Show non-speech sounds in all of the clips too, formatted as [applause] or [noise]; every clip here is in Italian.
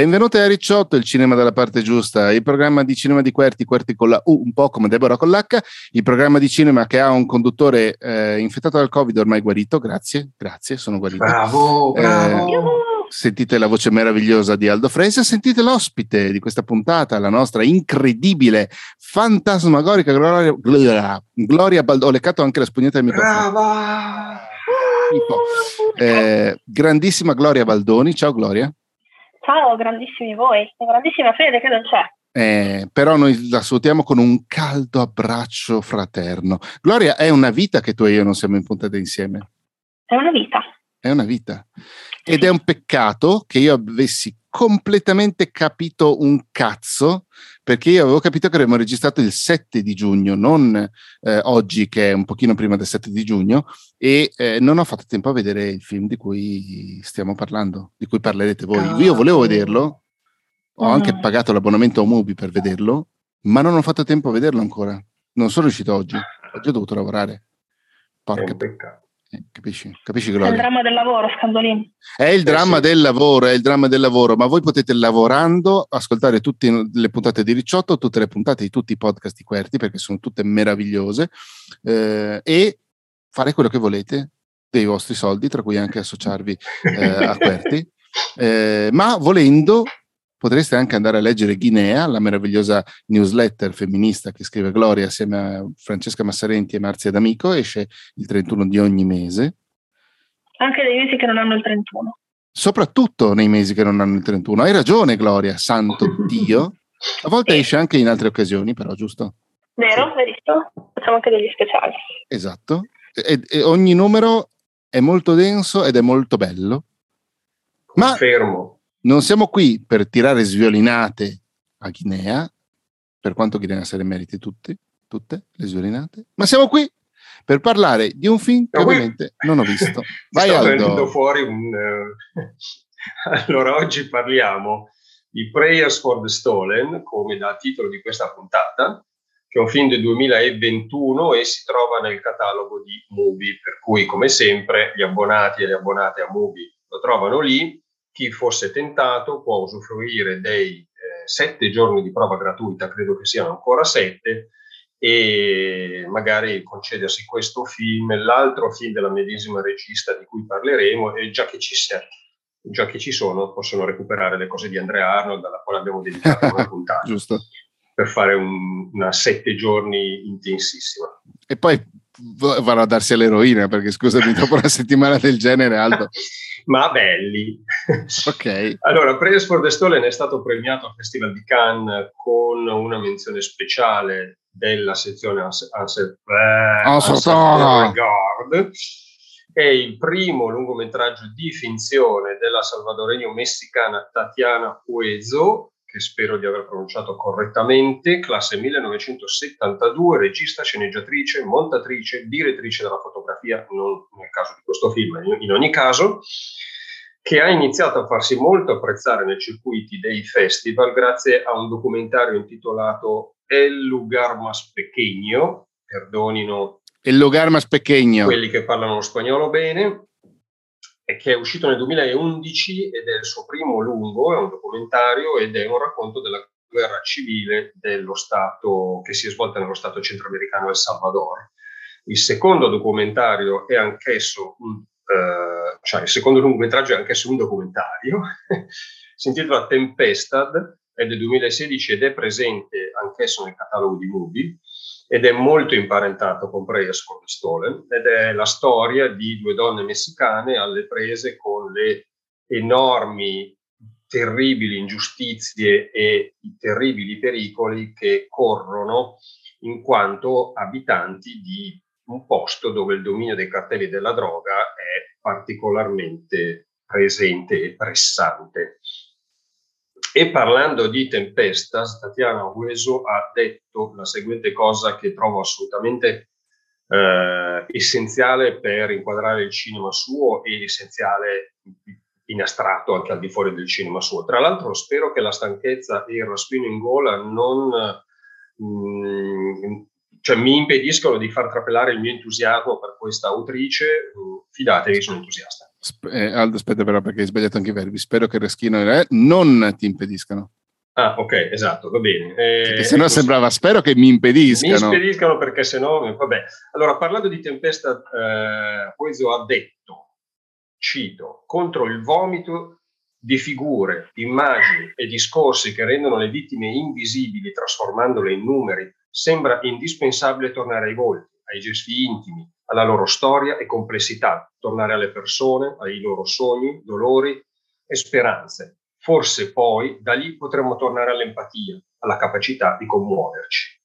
Benvenuti a Ricciotto, il cinema dalla parte giusta, il programma di cinema di Querti, Querti con la U, un po' come Deborah con l'H, il programma di cinema che ha un conduttore eh, infettato dal Covid ormai guarito, grazie, grazie, sono guarito. Bravo, bravo. Eh, sentite la voce meravigliosa di Aldo Fresa, sentite l'ospite di questa puntata, la nostra incredibile, fantasmagorica Gloria, Gloria, Gloria Baldo, ho leccato anche la spugnetta del microfono. Brava. Eh, grandissima Gloria Baldoni, ciao Gloria. Ciao, grandissimi voi, grandissima fede che non c'è. Eh, però noi la salutiamo con un caldo abbraccio fraterno. Gloria, è una vita che tu e io non siamo in puntata insieme. È una vita. È una vita. Ed è un peccato che io avessi completamente capito un cazzo, perché io avevo capito che avremmo registrato il 7 di giugno, non eh, oggi che è un pochino prima del 7 di giugno, e eh, non ho fatto tempo a vedere il film di cui stiamo parlando, di cui parlerete voi. Io volevo vederlo, ho anche pagato l'abbonamento a Mubi per vederlo, ma non ho fatto tempo a vederlo ancora. Non sono riuscito oggi, oggi ho dovuto lavorare. Porca peccato. Eh, Capisci? Capisci È il dramma del lavoro, Scandolini. È il dramma sì. del lavoro, è il dramma del lavoro, ma voi potete lavorando ascoltare tutte le puntate di Ricciotto, tutte le puntate di tutti i podcast di Querti, perché sono tutte meravigliose, eh, e fare quello che volete dei vostri soldi, tra cui anche associarvi eh, a Querti. [laughs] Eh, ma volendo potreste anche andare a leggere Guinea, la meravigliosa newsletter femminista che scrive Gloria assieme a Francesca Massarenti e Marzia D'Amico, esce il 31 di ogni mese. Anche dei mesi che non hanno il 31. soprattutto nei mesi che non hanno il 31. Hai ragione, Gloria, santo Dio. A volte esce anche in altre occasioni, però, giusto? Vero? Verissimo? Facciamo anche degli speciali. Esatto. E, e ogni numero è molto denso ed è molto bello. Ma Confermo. Non siamo qui per tirare sviolinate a Guinea, per quanto Guinea se le meriti tutti, tutte le sviolinate, ma siamo qui per parlare di un film che ovviamente non ho visto. Vai Sto Aldo. fuori un... eh, [laughs] allora, oggi parliamo di Prayers for the Stolen, come da titolo di questa puntata, che è un film del 2021 e si trova nel catalogo di Mubi, per cui, come sempre, gli abbonati e le abbonate a Mubi lo trovano lì. Chi fosse tentato può usufruire dei eh, sette giorni di prova gratuita, credo che siano ancora sette, e magari concedersi questo film, l'altro film della medesima regista di cui parleremo, e già che ci, sia- già che ci sono, possono recuperare le cose di Andrea Arnold, alla quale abbiamo dedicato una [laughs] puntata, Giusto. per fare un- una sette giorni intensissima. E poi vanno a darsi all'eroina, perché scusami, dopo una settimana del genere, Aldo. [laughs] Ma belli! Ok. [laughs] Allora, Praise for the Stolen è stato premiato al Festival di Cannes con una menzione speciale della sezione Ansel, eh, Ansel Ansel. Regard. È il primo lungometraggio di finzione della salvadoregno-messicana Tatiana Puezo, che spero di aver pronunciato correttamente, classe 1972, regista, sceneggiatrice, montatrice, direttrice della fotografia, non nel caso di questo film, in ogni caso, che ha iniziato a farsi molto apprezzare nei circuiti dei festival grazie a un documentario intitolato El lugar más pequeño, perdonino Il lugar más pequeño. quelli che parlano lo spagnolo bene, che è uscito nel 2011 ed è il suo primo lungo, è un documentario ed è un racconto della guerra civile dello Stato che si è svolta nello Stato centroamericano El Salvador. Il secondo documentario è anch'esso un, cioè il secondo lungometraggio è anch'esso un documentario, [laughs] si intitola Tempestad, è del 2016 ed è presente anch'esso nel catalogo di Mubi ed è molto imparentato con Prayers for the Stolen ed è la storia di due donne messicane alle prese con le enormi, terribili ingiustizie e i terribili pericoli che corrono in quanto abitanti di un posto dove il dominio dei cartelli della droga è particolarmente presente e pressante. E parlando di Tempestas, Tatiana Hueso ha detto la seguente cosa che trovo assolutamente eh, essenziale per inquadrare il cinema suo e essenziale in astratto anche al di fuori del cinema suo. Tra l'altro spero che la stanchezza e il raspino in gola non mh, cioè, mi impediscono di far trapelare il mio entusiasmo per questa autrice. Fidatevi, sono entusiasta. eh, Aldo, aspetta però perché hai sbagliato anche i verbi. Spero che Reschino e non ti impediscano. Ah, ok, esatto, va bene. Eh, se no sembrava, spero che mi impediscano. Mi impediscano perché se no, vabbè. Allora, parlando di tempesta, eh, Poeso ha detto, cito, contro il vomito di figure, immagini e discorsi che rendono le vittime invisibili trasformandole in numeri, sembra indispensabile tornare ai volti, ai gesti intimi, alla loro storia e complessità, tornare alle persone, ai loro sogni, dolori e speranze. Forse poi da lì potremmo tornare all'empatia, alla capacità di commuoverci.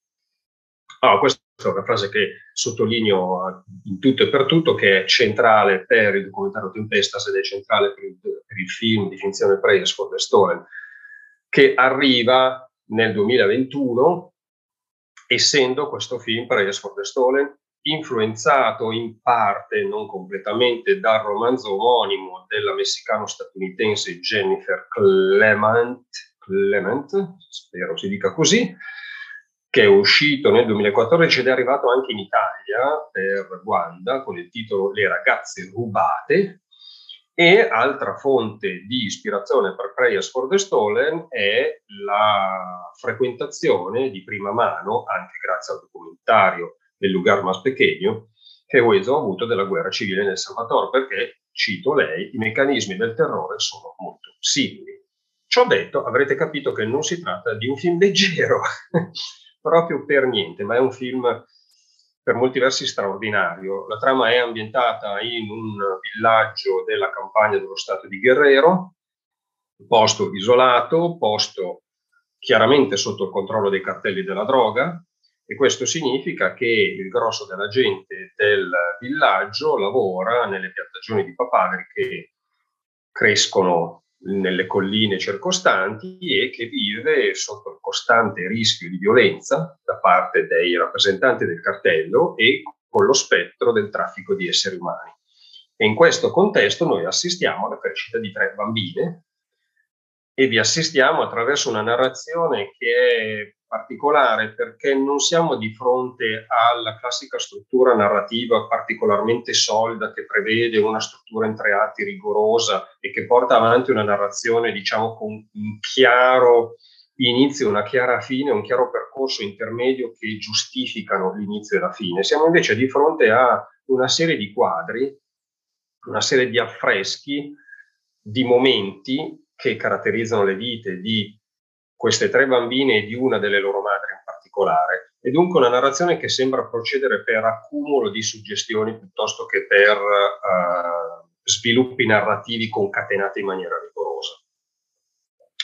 Allora, questa è una frase che sottolineo in tutto e per tutto, che è centrale per il documentario Tempestas ed è centrale per il, per il film di finzione Preyes for the Stolen, che arriva nel 2021, essendo questo film Preyes for the Stolen influenzato in parte, non completamente, dal romanzo omonimo della messicano-statunitense Jennifer Clement, Clement, spero si dica così, che è uscito nel 2014 ed è arrivato anche in Italia per Wanda con il titolo Le ragazze rubate. E altra fonte di ispirazione per Prayers for the Stolen è la frequentazione di prima mano, anche grazie al documentario del lugar más pequeño, che Uezo ha avuto della guerra civile nel Salvador, perché, cito lei, i meccanismi del terrore sono molto simili. Ciò detto, avrete capito che non si tratta di un film leggero, [laughs] proprio per niente, ma è un film per molti versi straordinario. La trama è ambientata in un villaggio della campagna dello Stato di Guerrero, posto isolato, posto chiaramente sotto il controllo dei cartelli della droga, e questo significa che il grosso della gente del villaggio lavora nelle piantagioni di papaveri che crescono nelle colline circostanti e che vive sotto il costante rischio di violenza da parte dei rappresentanti del cartello e con lo spettro del traffico di esseri umani. E in questo contesto noi assistiamo alla crescita di tre bambine e vi assistiamo attraverso una narrazione che è particolare perché non siamo di fronte alla classica struttura narrativa particolarmente solida che prevede una struttura in tre atti rigorosa e che porta avanti una narrazione, diciamo, con un chiaro inizio, una chiara fine, un chiaro percorso intermedio che giustificano l'inizio e la fine. Siamo invece di fronte a una serie di quadri, una serie di affreschi, di momenti che caratterizzano le vite di queste tre bambine e di una delle loro madri in particolare. E dunque una narrazione che sembra procedere per accumulo di suggestioni piuttosto che per uh, sviluppi narrativi concatenati in maniera rigorosa.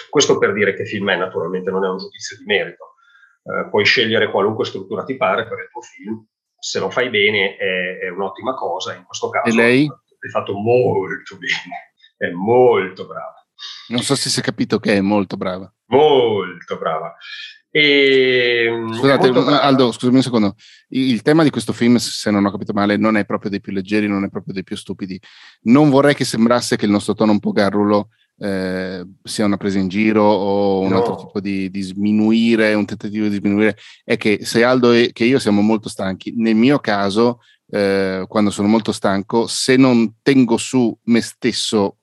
Questo per dire che film è, naturalmente non è un giudizio di merito. Uh, puoi scegliere qualunque struttura ti pare per il tuo film, se lo fai bene è, è un'ottima cosa, in questo caso e lei? è fatto molto bene, è molto brava. Non so se si è capito che è molto brava. Molto brava. E, Scusate, Aldo, scusami un secondo. Il tema di questo film, se non ho capito male, non è proprio dei più leggeri, non è proprio dei più stupidi. Non vorrei che sembrasse che il nostro tono un po' garrulo eh, sia una presa in giro o un no. altro tipo di, di, sminuire, un tentativo di sminuire. È che se Aldo e che io siamo molto stanchi, nel mio caso, eh, quando sono molto stanco, se non tengo su me stesso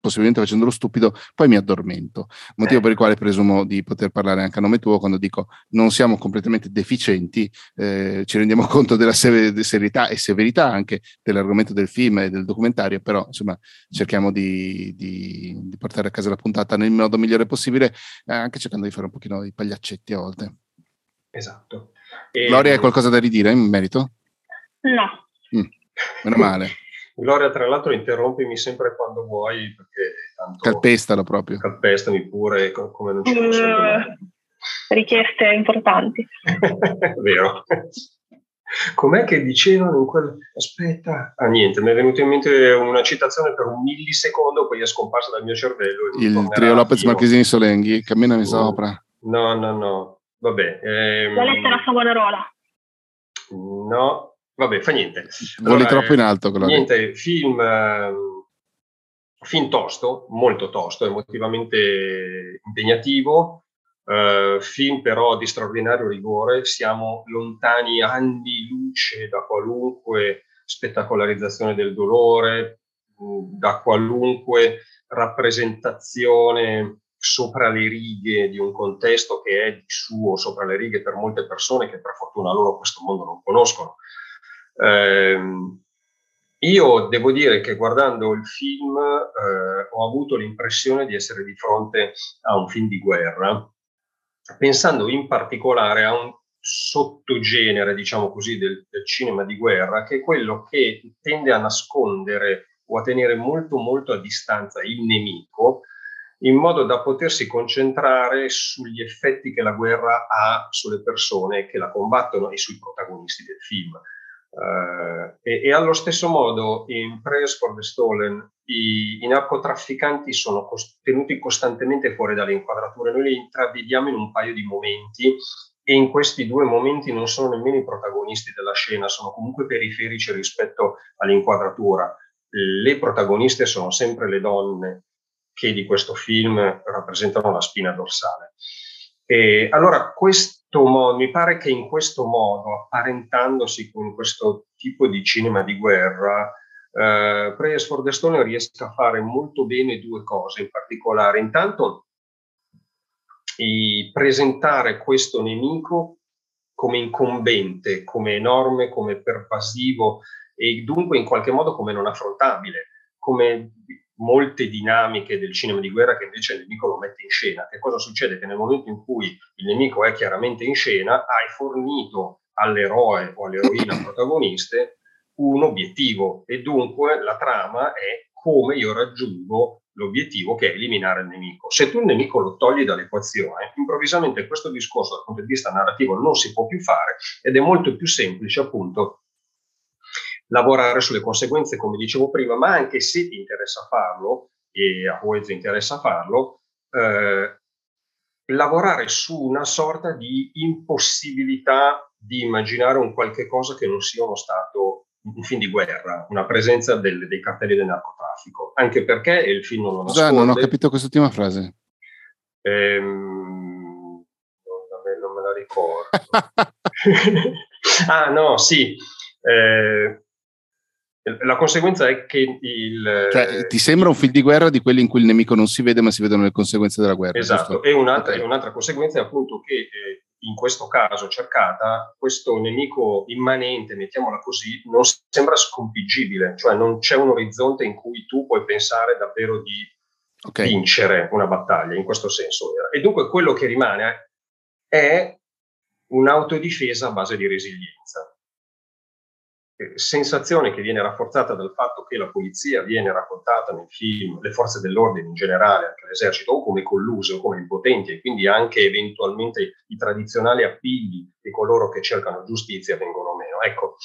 possibilmente facendo lo stupido, poi mi addormento. Motivo eh. per il quale presumo di poter parlare anche a nome tuo quando dico non siamo completamente deficienti, eh, ci rendiamo [laughs] conto della sever- serietà e severità anche dell'argomento del film e del documentario, però insomma cerchiamo di, di, di portare a casa la puntata nel modo migliore possibile, eh, anche cercando di fare un pochino i pagliaccetti a volte. Esatto. E... Gloria, hai qualcosa da ridire in merito? No. Mm, meno male. Gloria, tra l'altro, interrompimi sempre quando vuoi, perché tanto... Calpestalo proprio. Calpestami pure, come non ci uh, Richieste importanti. [laughs] Vero. Com'è che dicevano in quel... Aspetta, ah niente, mi è venuta in mente una citazione per un millisecondo, poi è scomparsa dal mio cervello. Il trio Lopez Marchesini Solenghi, camminami no. sopra. No, no, no, vabbè. Ehm... La lettera Savonarola. No, Vabbè, fa niente. Allora, Voli troppo in alto. Gloria. Niente, film, eh, film tosto, molto tosto, emotivamente impegnativo, eh, film però di straordinario rigore, siamo lontani anni luce da qualunque spettacolarizzazione del dolore, da qualunque rappresentazione sopra le righe di un contesto che è di suo sopra le righe per molte persone che per fortuna loro questo mondo non conoscono. Eh, io devo dire che guardando il film eh, ho avuto l'impressione di essere di fronte a un film di guerra, pensando in particolare a un sottogenere, diciamo così, del, del cinema di guerra, che è quello che tende a nascondere o a tenere molto molto a distanza il nemico in modo da potersi concentrare sugli effetti che la guerra ha sulle persone che la combattono e sui protagonisti del film. Uh, e, e, allo stesso modo in Prayers for the Stolen i, i narcotrafficanti sono cos- tenuti costantemente fuori dalle inquadrature, noi li intravediamo in un paio di momenti e in questi due momenti non sono nemmeno i protagonisti della scena, sono comunque periferici rispetto all'inquadratura. Le protagoniste sono sempre le donne che di questo film rappresentano la spina dorsale. E allora, questo modo, mi pare che in questo modo, apparentandosi con questo tipo di cinema di guerra, eh, Prayers for the Stone riesca a fare molto bene due cose in particolare. Intanto, presentare questo nemico come incombente, come enorme, come pervasivo e dunque in qualche modo come non affrontabile, come molte dinamiche del cinema di guerra che invece il nemico lo mette in scena. Che cosa succede? Che nel momento in cui il nemico è chiaramente in scena, hai fornito all'eroe o all'eroina [coughs] protagoniste un obiettivo e dunque la trama è come io raggiungo l'obiettivo che è eliminare il nemico. Se tu il nemico lo togli dall'equazione, improvvisamente questo discorso dal punto di vista narrativo non si può più fare ed è molto più semplice appunto lavorare sulle conseguenze, come dicevo prima, ma anche se ti interessa farlo, e a Poezio interessa farlo, eh, lavorare su una sorta di impossibilità di immaginare un qualche cosa che non sia uno stato, un film di guerra, una presenza del, dei cartelli del narcotraffico, anche perché il film non lo nasconde. Scusa, non ho capito quest'ultima frase. Ehm, non, me, non me la ricordo. [laughs] [laughs] ah no, sì. Eh, la conseguenza è che il... Cioè, ti sembra un film di guerra di quelli in cui il nemico non si vede ma si vedono le conseguenze della guerra. Esatto, e un'altra, okay. un'altra, conseguenza è appunto che eh, in questo caso cercata, questo nemico immanente, mettiamola così, non sembra sconfiggibile, cioè non c'è un orizzonte in cui tu puoi pensare davvero di okay. vincere una battaglia, in questo senso. E dunque quello che rimane è un'autodifesa a base di resilienza sensazione che viene rafforzata dal fatto che la polizia viene raccontata nel film, le forze dell'ordine in generale, anche l'esercito, o come colluse o come impotenti, e quindi anche eventualmente i tradizionali appigli di coloro che cercano giustizia vengono meno. Ecco,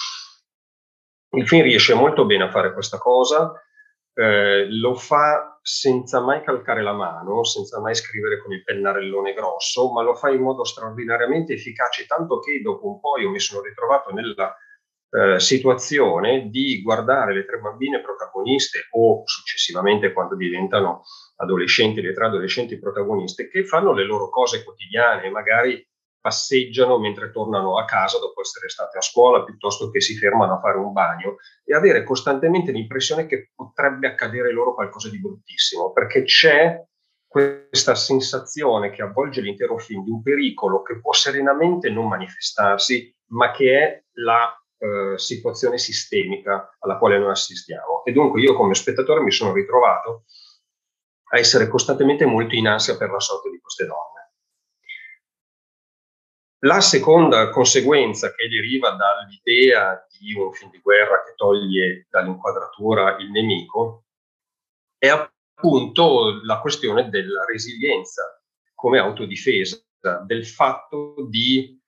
il film riesce molto bene a fare questa cosa, eh, lo fa senza mai calcare la mano, senza mai scrivere con il pennarellone grosso, ma lo fa in modo straordinariamente efficace, tanto che dopo un po' io mi sono ritrovato nella eh, situazione di guardare le tre bambine protagoniste o successivamente quando diventano adolescenti, le tre adolescenti protagoniste, che fanno le loro cose quotidiane, magari passeggiano mentre tornano a casa dopo essere state a scuola, piuttosto che si fermano a fare un bagno e avere costantemente l'impressione che potrebbe accadere loro qualcosa di bruttissimo, perché c'è questa sensazione che avvolge l'intero film di un pericolo che può serenamente non manifestarsi, ma che è la eh, situazione sistemica alla quale noi assistiamo. E dunque io come spettatore mi sono ritrovato a essere costantemente molto in ansia per la sorte di queste donne. La seconda conseguenza che deriva dall'idea di un film di guerra che toglie dall'inquadratura il nemico è appunto la questione della resilienza come autodifesa, del fatto di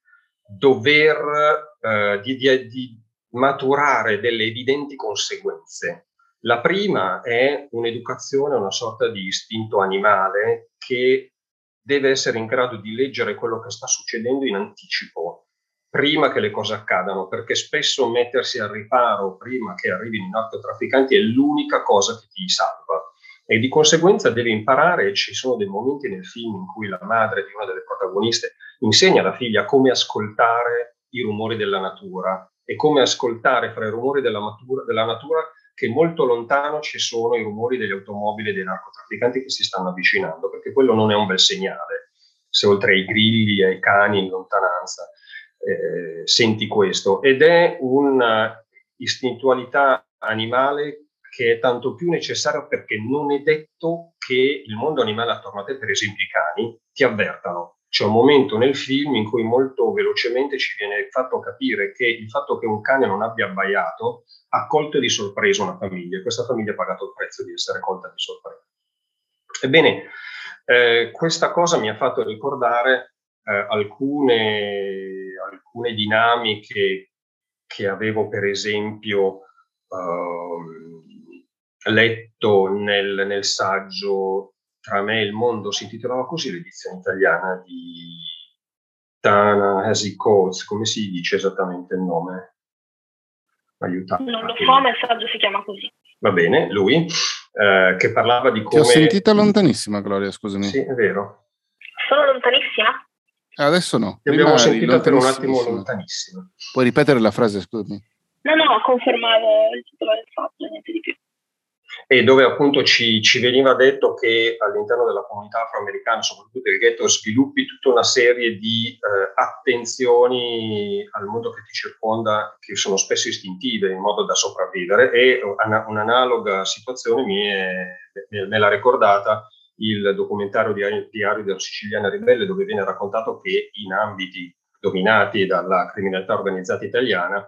dover eh, di, di, di maturare delle evidenti conseguenze. La prima è un'educazione, una sorta di istinto animale che deve essere in grado di leggere quello che sta succedendo in anticipo, prima che le cose accadano, perché spesso mettersi al riparo prima che arrivino i narcotrafficanti è l'unica cosa che ti salva. E di conseguenza devi imparare, ci sono dei momenti nel film in cui la madre di una delle protagoniste insegna alla figlia come ascoltare i rumori della natura e come ascoltare fra i rumori della natura, della natura che molto lontano ci sono i rumori degli automobili dei narcotrafficanti che si stanno avvicinando, perché quello non è un bel segnale. Se oltre ai grilli e ai cani in lontananza eh, senti questo. Ed è un'istintualità animale che è tanto più necessaria perché non è detto che il mondo animale attorno a te, per esempio i cani, ti avvertano c'è un momento nel film in cui molto velocemente ci viene fatto capire che il fatto che un cane non abbia abbaiato ha colto di sorpresa una famiglia e questa famiglia ha pagato il prezzo di essere colta di sorpresa. Ebbene, eh, questa cosa mi ha fatto ricordare eh, alcune, alcune, dinamiche che avevo per esempio eh, letto nel, nel saggio tra me e il mondo si intitolava così l'edizione italiana di Tana Hasi Coates, come si dice esattamente il nome? Aiutate. Non lo so, ma il saggio si chiama così. Va bene, lui, eh, che parlava di come... Ti ho sentita lontanissima, Gloria, scusami. Sì, è vero. Sono lontanissima? Adesso no. Ti abbiamo sentita per un attimo lontanissima. Puoi ripetere la frase, scusami? No, no, confermavo il titolo del saggio, niente di più e dove appunto ci, ci, veniva detto che all'interno della comunità afroamericana, soprattutto del ghetto, sviluppi tutta una serie di eh, attenzioni al mondo che ti circonda che sono spesso istintive in modo da sopravvivere. E una, un'analoga situazione mi è, me l'ha ricordata il documentario di Diario della Siciliana Ribelle dove viene raccontato che in ambiti dominati dalla criminalità organizzata italiana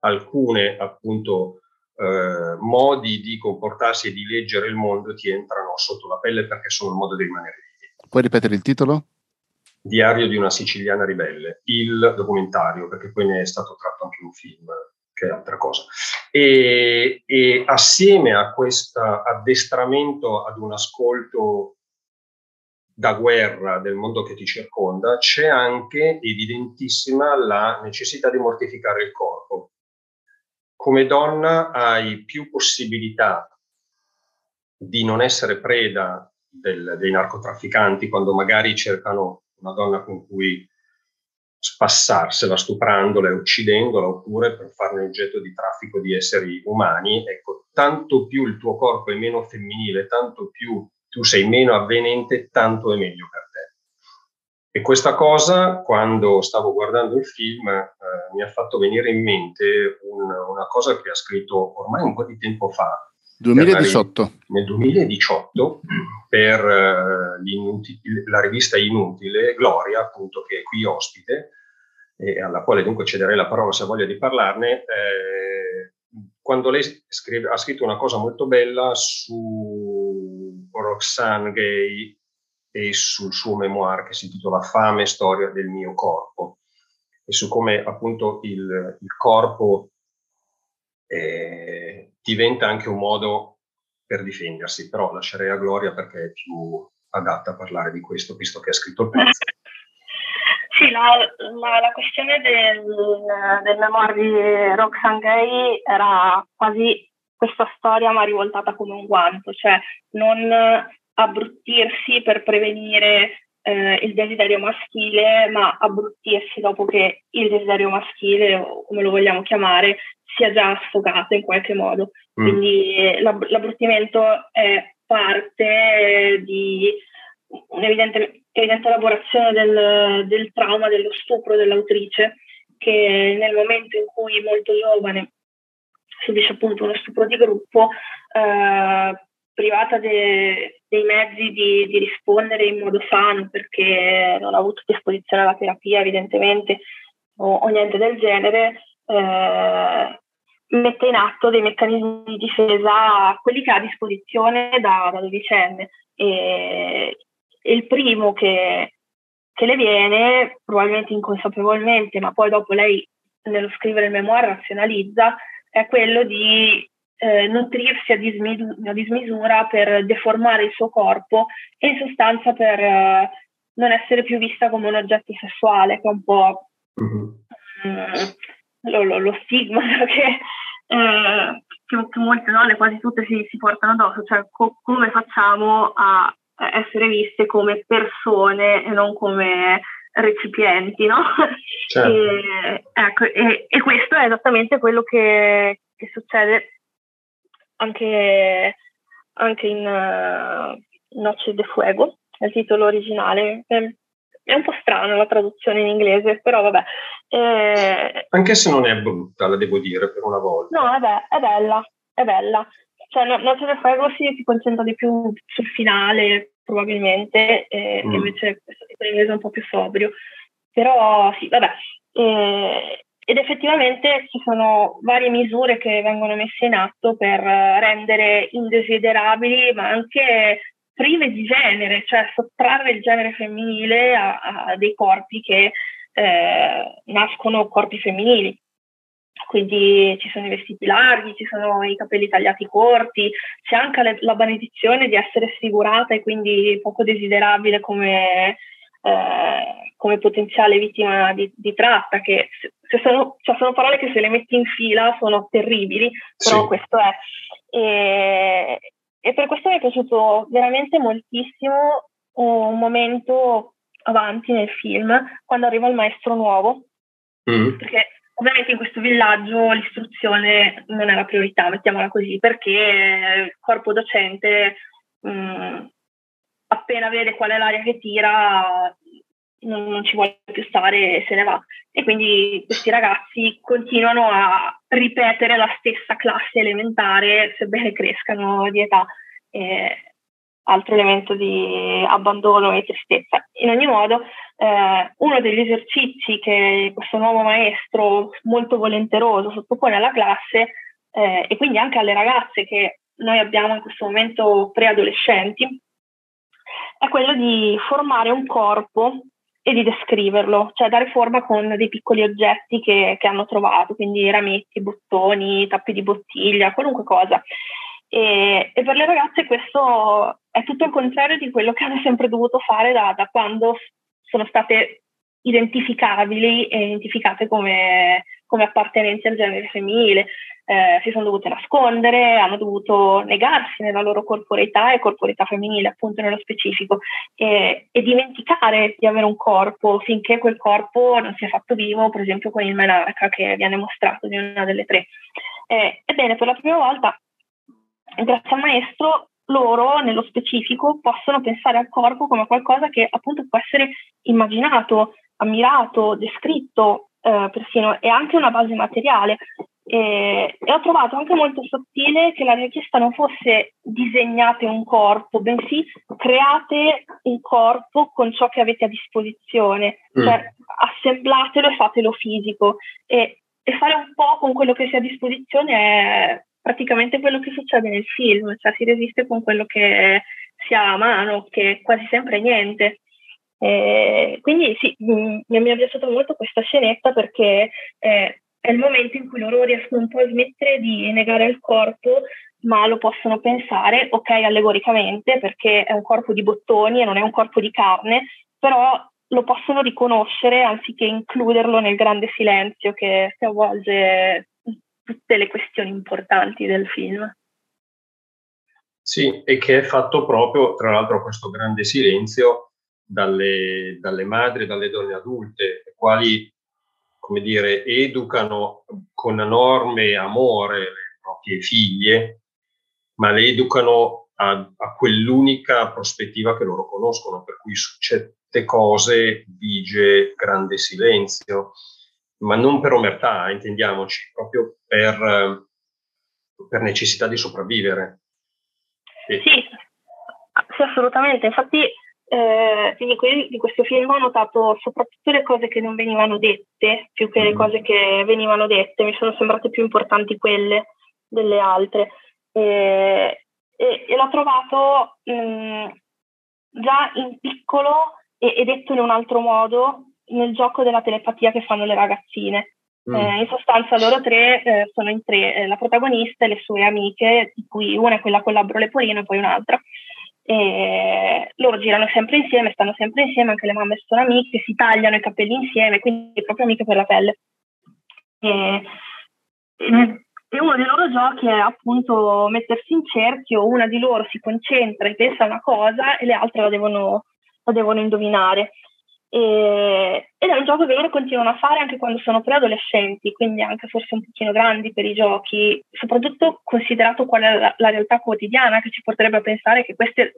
alcune appunto eh, modi di comportarsi e di leggere il mondo ti entrano sotto la pelle perché sono il modo di rimanere vivi. Puoi ripetere il titolo? Diario di una siciliana ribelle, il documentario, perché poi ne è stato tratto anche un film, che è altra cosa. E, e assieme a questo addestramento ad un ascolto da guerra del mondo che ti circonda, c'è anche evidentissima la necessità di mortificare il corpo come donna hai più possibilità di non essere preda del, dei narcotrafficanti quando magari cercano una donna con cui spassarsela stuprandola e uccidendola oppure per farne oggetto di traffico di esseri umani, ecco, tanto più il tuo corpo è meno femminile, tanto più tu sei meno avvenente, tanto è meglio per e questa cosa, quando stavo guardando il film, eh, mi ha fatto venire in mente un, una cosa che ha scritto ormai un po' di tempo fa. 2018. La, nel 2018 per eh, la rivista Inutile, Gloria, appunto, che è qui ospite, e alla quale dunque cederei la parola se ha voglia di parlarne, eh, quando lei scrive, ha scritto una cosa molto bella su Roxane Gay e sul suo memoir che si intitola Fame, storia del mio corpo e su come appunto il, il corpo eh, diventa anche un modo per difendersi, però lascerei a Gloria perché è più adatta a parlare di questo, visto che ha scritto il pezzo. [laughs] Sì, la, la, la questione del, del memoir di Roxane Gay era quasi questa storia ma rivoltata come un guanto, cioè non abbruttirsi per prevenire eh, il desiderio maschile, ma abbruttirsi dopo che il desiderio maschile, o come lo vogliamo chiamare, sia già sfogato in qualche modo. Mm. Quindi eh, l'ab- l'abbruttimento è parte di un'evidente evidente elaborazione del, del trauma, dello stupro dell'autrice, che nel momento in cui molto giovane subisce appunto uno stupro di gruppo, eh, privata de, dei mezzi di, di, rispondere in modo sano perché non ha avuto disposizione alla terapia evidentemente o, o niente del genere, eh, mette in atto dei meccanismi di difesa, quelli che ha a disposizione da, da dodicenne. E, e il primo che, che le viene, probabilmente inconsapevolmente, ma poi dopo lei nello scrivere il memoir razionalizza, è quello di eh, nutrirsi a, dismisura, a, dismisura per deformare il suo corpo e in sostanza per eh, non essere più vista come un oggetto sessuale, che è un po' mm-hmm. lo, lo, lo, stigma [laughs] che, eh, che, che, molte donne, quasi tutte, si, si portano addosso, cioè co- come facciamo a essere viste come persone e non come recipienti, no? Certo. [laughs] E, ecco, e, e, questo è esattamente quello che, che succede anche, anche in uh, Noce de Fuego, il titolo originale. È un po' strano la traduzione in inglese, però vabbè. Eh... Anche se non è brutta, la devo dire per una volta. No, vabbè, è bella, è bella. Cioè, Noce de Fuego si, si concentra di più sul finale, probabilmente, e mm. invece questo tipo in inglese è un po' più sobrio. Però sì, vabbè. Eh, ed effettivamente ci sono varie misure che vengono messe in atto per rendere indesiderabili, ma anche prive di genere, cioè sottrarre il genere femminile a, a dei corpi che eh, nascono corpi femminili. Quindi ci sono i vestiti larghi, ci sono i capelli tagliati corti, c'è anche la benedizione di essere sfigurata e quindi poco desiderabile come, eh, come potenziale vittima di, di tratta, che se sono, cioè sono, parole che se le metti in fila sono terribili, però sì. questo è. E, e per questo mi è piaciuto veramente moltissimo un momento avanti nel film, quando arriva il maestro nuovo, mm. perché ovviamente in questo villaggio l'istruzione non è la priorità, mettiamola così, perché il corpo docente mh, mm, appena vede qual è l'aria che tira non, non, ci vuole più stare e se ne va. E quindi questi ragazzi continuano a ripetere la stessa classe elementare sebbene crescano di età. Eh, altro elemento di abbandono e tristezza. In ogni modo, eh, uno degli esercizi che questo nuovo maestro molto volenteroso sottopone alla classe eh, e quindi anche alle ragazze che noi abbiamo in questo momento preadolescenti, è quello di formare un corpo e di descriverlo, cioè dare forma con dei piccoli oggetti che, che hanno trovato, quindi rametti, bottoni, tappi di bottiglia, qualunque cosa. E, e, per le ragazze questo è tutto il contrario di quello che hanno sempre dovuto fare da, da quando sono state identificabili e identificate come, come appartenenti al genere femminile. Eh, si sono dovute nascondere, hanno dovuto negarsi nella loro corporeità e corporeità femminile, appunto nello specifico, e, e, dimenticare di avere un corpo finché quel corpo non si è fatto vivo, per esempio con il menarca che viene mostrato di una delle tre. Eh, ebbene, per la prima volta, grazie al maestro, loro nello specifico possono pensare al corpo come qualcosa che appunto può essere immaginato, ammirato, descritto eh, persino, e anche una base materiale. E, e, ho trovato anche molto sottile che la richiesta non fosse disegnate un corpo, bensì create un corpo con ciò che avete a disposizione, mm. cioè assemblatelo e fatelo fisico. E, e fare un po' con quello che si ha a disposizione è praticamente quello che succede nel film, cioè si resiste con quello che si ha a mano, che quasi sempre niente. Eh, quindi sì, mm, mi è piaciuta molto questa scenetta perché eh, è il momento in cui loro riescono un po' a smettere di negare il corpo, ma lo possono pensare, ok, allegoricamente, perché è un corpo di bottoni e non è un corpo di carne, però lo possono riconoscere anziché includerlo nel grande silenzio che si avvolge tutte le questioni importanti del film. Sì, e che è fatto proprio, tra l'altro, questo grande silenzio dalle, dalle madri, dalle donne adulte, quali, come dire, educano con enorme amore le proprie figlie, ma le educano a, a quell'unica prospettiva che loro conoscono, per cui su certe cose vige grande silenzio ma non per omertà, intendiamoci, proprio per, per necessità di sopravvivere. E... Sì, sì, assolutamente. Infatti, eh, di questo film ho notato soprattutto le cose che non venivano dette, più che mm. le cose che venivano dette, mi sono sembrate più importanti quelle delle altre. E, e, e l'ho trovato mh, mm, già in piccolo e, e detto in un altro modo nel gioco della telepatia che fanno le ragazzine. Mm. Eh, in sostanza loro tre eh, sono in tre, eh, la protagonista e le sue amiche, di cui una è quella con l'abbro leporino e poi un'altra. E loro girano sempre insieme, stanno sempre insieme, anche le mamme sono amiche, si tagliano i capelli insieme, quindi proprio amiche per la pelle. E, e uno dei loro giochi è appunto mettersi in cerchio, una di loro si concentra e pensa a una cosa e le altre la devono, la devono indovinare. E, ed è un gioco che loro continuano a fare anche quando sono preadolescenti, quindi anche forse un pochino grandi per i giochi, soprattutto considerato qual è la, la realtà quotidiana che ci porterebbe a pensare che queste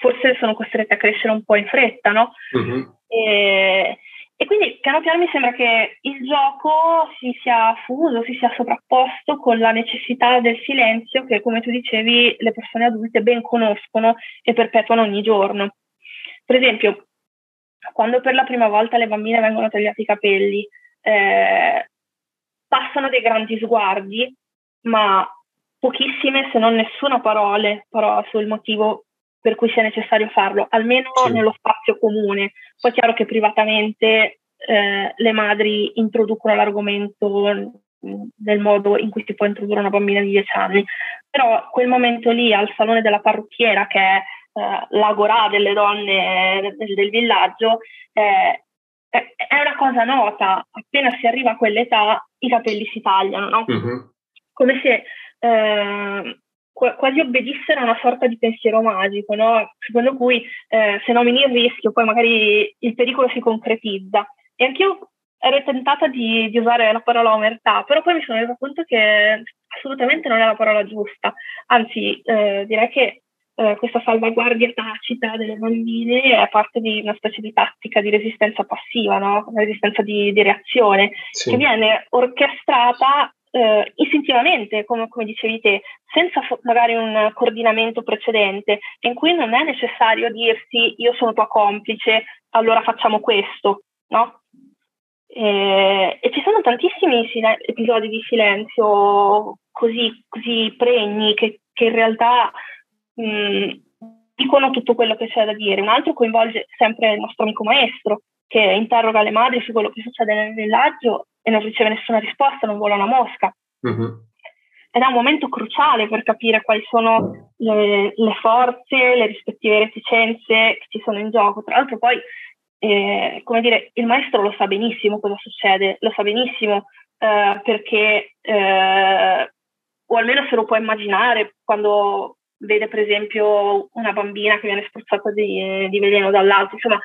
forse sono costrette a crescere un po' in fretta, no? Uh-huh. E, e, quindi piano piano mi sembra che il gioco si sia fuso, si sia sovrapposto con la necessità del silenzio che, come tu dicevi, le persone adulte ben conoscono e perpetuano ogni giorno. Per esempio, quando per la prima volta le bambine vengono tagliati i capelli, eh, passano dei grandi sguardi, ma pochissime, se non nessuna parola, parola sul motivo per cui sia necessario farlo, almeno sì. nello spazio comune. Poi è chiaro che privatamente eh, le madri introducono l'argomento nel modo in cui si può introdurre una bambina di 10 anni, però quel momento lì al salone della parrucchiera che è eh, l'agorà delle donne del, del villaggio, eh, è una cosa nota, appena si arriva a quell'età i capelli si tagliano, no? uh-huh. come se eh, quasi obbedissero a una sorta di pensiero magico, no? secondo cui eh, se nomini il rischio poi magari il pericolo si concretizza. E anch'io ero tentata di, di, usare la parola omertà, però poi mi sono resa conto che assolutamente non è la parola giusta, anzi eh, direi che eh, questa salvaguardia tacita delle bambine è parte di una specie di tattica di resistenza passiva, no? una resistenza di, di reazione, sì. che viene orchestrata eh, istintivamente, come, come, dicevi te, senza fo- magari un coordinamento precedente, in cui non è necessario dirsi io sono tua complice, allora facciamo questo, no? E, e ci sono tantissimi sil- episodi di silenzio così, così pregni che, che in realtà mh, mm, dicono tutto quello che c'è da dire. Un altro coinvolge sempre il nostro amico maestro, che interroga le madri su quello che succede nel villaggio e non riceve nessuna risposta, non vola una mosca. Uh-huh. Ed è un momento cruciale per capire quali sono le, le, forze, le rispettive reticenze che ci sono in gioco. Tra l'altro poi, eh, come dire, il maestro lo sa benissimo cosa succede, lo sa benissimo eh, perché, eh, o almeno se lo può immaginare, quando vede per esempio una bambina che viene spruzzata di, di veleno dall'alto, insomma,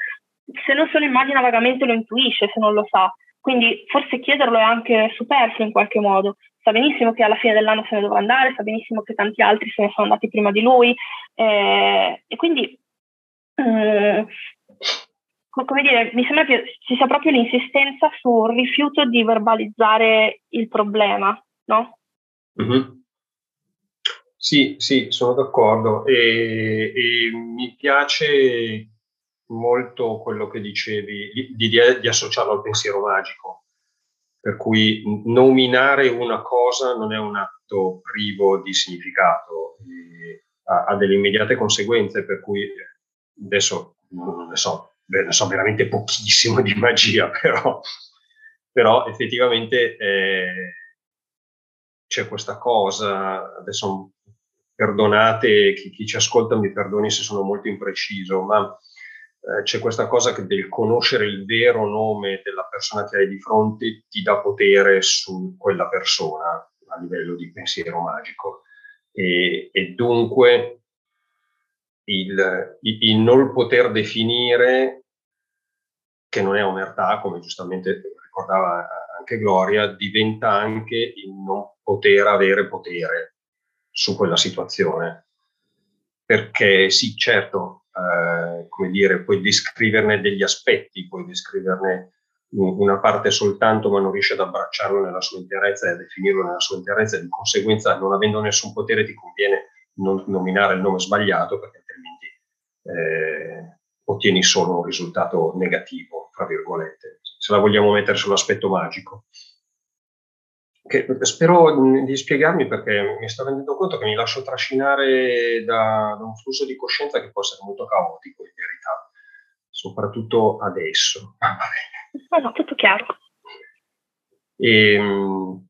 se non se lo immagina vagamente lo intuisce se non lo sa. Quindi forse chiederlo è anche superfluo in qualche modo. Sa benissimo che alla fine dell'anno se ne dovrà andare, sa benissimo che tanti altri se ne sono andati prima di lui. Eh, e quindi, eh, come dire, mi sembra che ci sia proprio l'insistenza sul rifiuto di verbalizzare il problema, no? Mm-hmm. Sì, sì, sono d'accordo. E, e, mi piace molto quello che dicevi, di, di, di, associarlo al pensiero magico, per cui nominare una cosa non è un atto privo di significato, ha, ha, delle immediate conseguenze, per cui adesso non ne so, ne so veramente pochissimo di magia, [laughs] però, però effettivamente eh, c'è questa cosa, adesso perdonate, chi, chi, ci ascolta mi perdoni se sono molto impreciso, ma eh, c'è questa cosa che del conoscere il vero nome della persona che hai di fronte ti dà potere su quella persona a livello di pensiero magico. E, e dunque il, il, non poter definire, che non è omertà, come giustamente ricordava anche Gloria, diventa anche il non poter avere potere su quella situazione. Perché sì, certo, eh, come dire, puoi descriverne degli aspetti, puoi descriverne una parte soltanto, ma non riesci ad abbracciarlo nella sua interezza e a definirlo nella sua interezza, di conseguenza, non avendo nessun potere, ti conviene non nominare il nome sbagliato, perché altrimenti eh, ottieni solo un risultato negativo, fra virgolette, se la vogliamo mettere sull'aspetto magico che spero di spiegarmi perché mi sto rendendo conto che mi lascio trascinare da, da, un flusso di coscienza che può essere molto caotico in verità, soprattutto adesso. [laughs] No, no, tutto chiaro. E, ehm,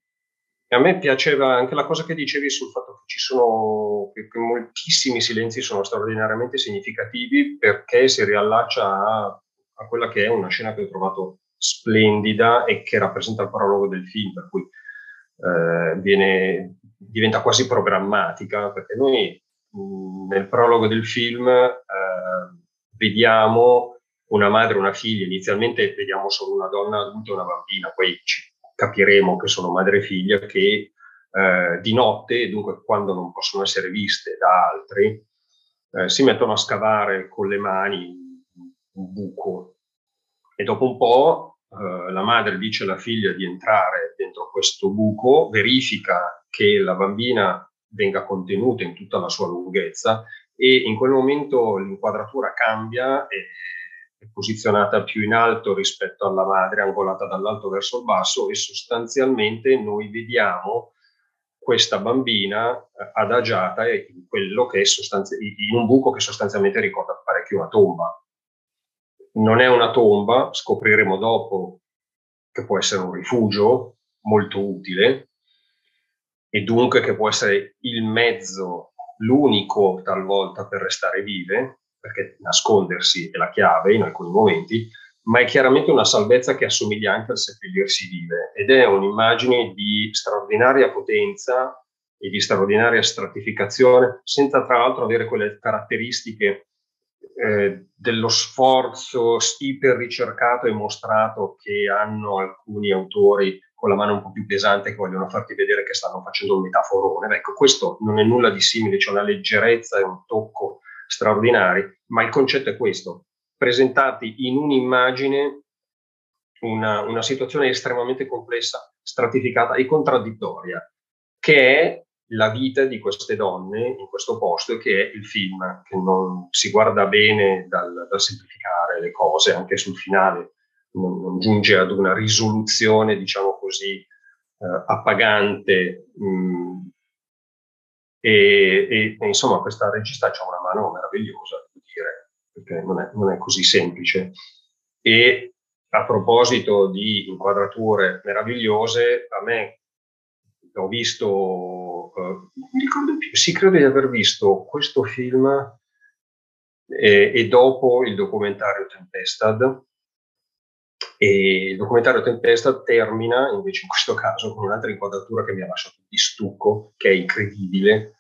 a me piaceva anche la cosa che dicevi sul fatto che ci sono che, che moltissimi silenzi sono straordinariamente significativi perché si riallaccia a, a quella che è una scena che ho trovato splendida e che rappresenta il prologo del film, per cui eh, viene, diventa quasi programmatica, perché noi nel prologo del film eh, vediamo una madre e una figlia, inizialmente vediamo solo una donna adulta e una bambina, poi capiremo che sono madre e figlia che eh, di notte, dunque quando non possono essere viste da altri, eh, si mettono a scavare con le mani un buco. E dopo un po' eh, la madre dice alla figlia di entrare dentro questo buco, verifica che la bambina venga contenuta in tutta la sua lunghezza e in quel momento l'inquadratura cambia e è posizionata più in alto rispetto alla madre, angolata dall'alto verso il basso e sostanzialmente noi vediamo questa bambina eh, adagiata in, quello che è sostanzi- in un buco che sostanzialmente ricorda parecchio una tomba. Non è una tomba, scopriremo dopo che può essere un rifugio molto utile e dunque che può essere il mezzo, l'unico talvolta per restare vive, perché nascondersi è la chiave in alcuni momenti, ma è chiaramente una salvezza che assomiglia anche al seppellirsi vive ed è un'immagine di straordinaria potenza e di straordinaria stratificazione, senza tra l'altro avere quelle caratteristiche eh, dello sforzo iper ricercato e mostrato che hanno alcuni autori con la mano un po' più pesante che vogliono farti vedere che stanno facendo un metaforone. Ecco, questo non è nulla di simile, c'è una leggerezza e un tocco straordinari, ma il concetto è questo presentati in un'immagine una, una situazione estremamente complessa, stratificata e contraddittoria, che è la vita di queste donne in questo posto che è il film, che non si guarda bene dal, dal semplificare le cose, anche sul finale non, non, giunge ad una risoluzione, diciamo così, eh, appagante. Mh, mm, e, e, e, insomma questa regista ha una mano meravigliosa, devo dire perché non è, non è così semplice. E a proposito di inquadrature meravigliose, a me ho visto, eh, mi ricordo più, sì, credo di aver visto questo film e, e dopo il documentario Tempestad. E il documentario Tempestad termina invece in questo caso con un'altra inquadratura che mi ha lasciato di stucco, che è incredibile,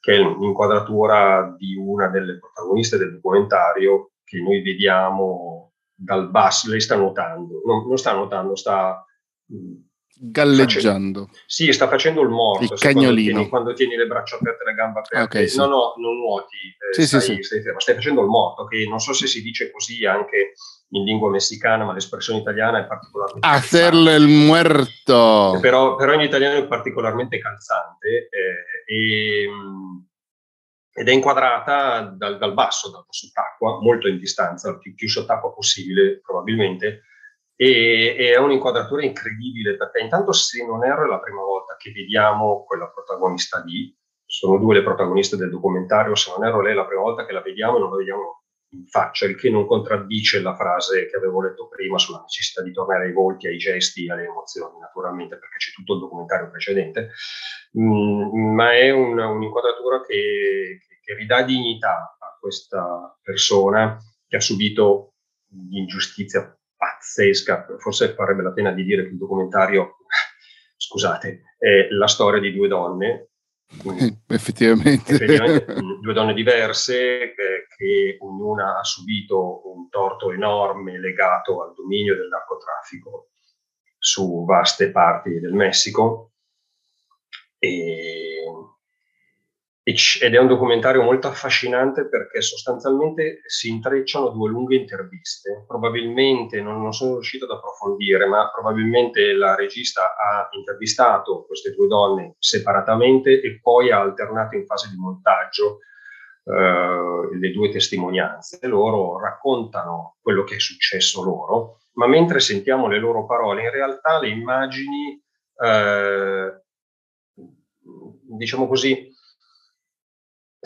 che è l'inquadratura di una delle protagoniste del documentario che noi vediamo dal basso, lei sta nuotando, non, non sta nuotando, sta galleggiando. Facendo, sì, sta facendo il morto. Il cagnolino. Quando tieni, quando tieni, le braccia aperte, le gambe aperte. Okay, sì. No, no, non nuoti, eh, sì, stai, sì, stai, stai, facendo il morto, che non so se si dice così anche in lingua messicana, ma l'espressione italiana è particolarmente Hacerle il muerto. Però, però, in italiano è particolarmente calzante eh, e, ed è inquadrata dal, dal basso, dal sott'acqua, molto in distanza, più, più sott'acqua possibile probabilmente, e, e, è un'inquadratura incredibile perché intanto se non erro è la prima volta che vediamo quella protagonista lì, sono due le protagoniste del documentario, se non erro lei è la prima volta che la vediamo e non la vediamo in faccia, il che non contraddice la frase che avevo letto prima sulla necessità di tornare ai volti, ai gesti, alle emozioni, naturalmente, perché c'è tutto il documentario precedente, mm, ma è un, un'inquadratura che, che ridà dignità a questa persona che ha subito l'ingiustizia pazzesca, forse farebbe la pena di dire che il documentario, scusate, è la storia di due donne [laughs] effettivamente. effettivamente. due donne diverse che, che, ognuna ha subito un torto enorme legato al dominio del narcotraffico su vaste parti del Messico e, ed è un documentario molto affascinante perché sostanzialmente si intrecciano due lunghe interviste. Probabilmente, non, non, sono riuscito ad approfondire, ma probabilmente la regista ha intervistato queste due donne separatamente e poi ha alternato in fase di montaggio eh, le due testimonianze. Loro raccontano quello che è successo loro, ma mentre sentiamo le loro parole, in realtà le immagini, eh, diciamo così,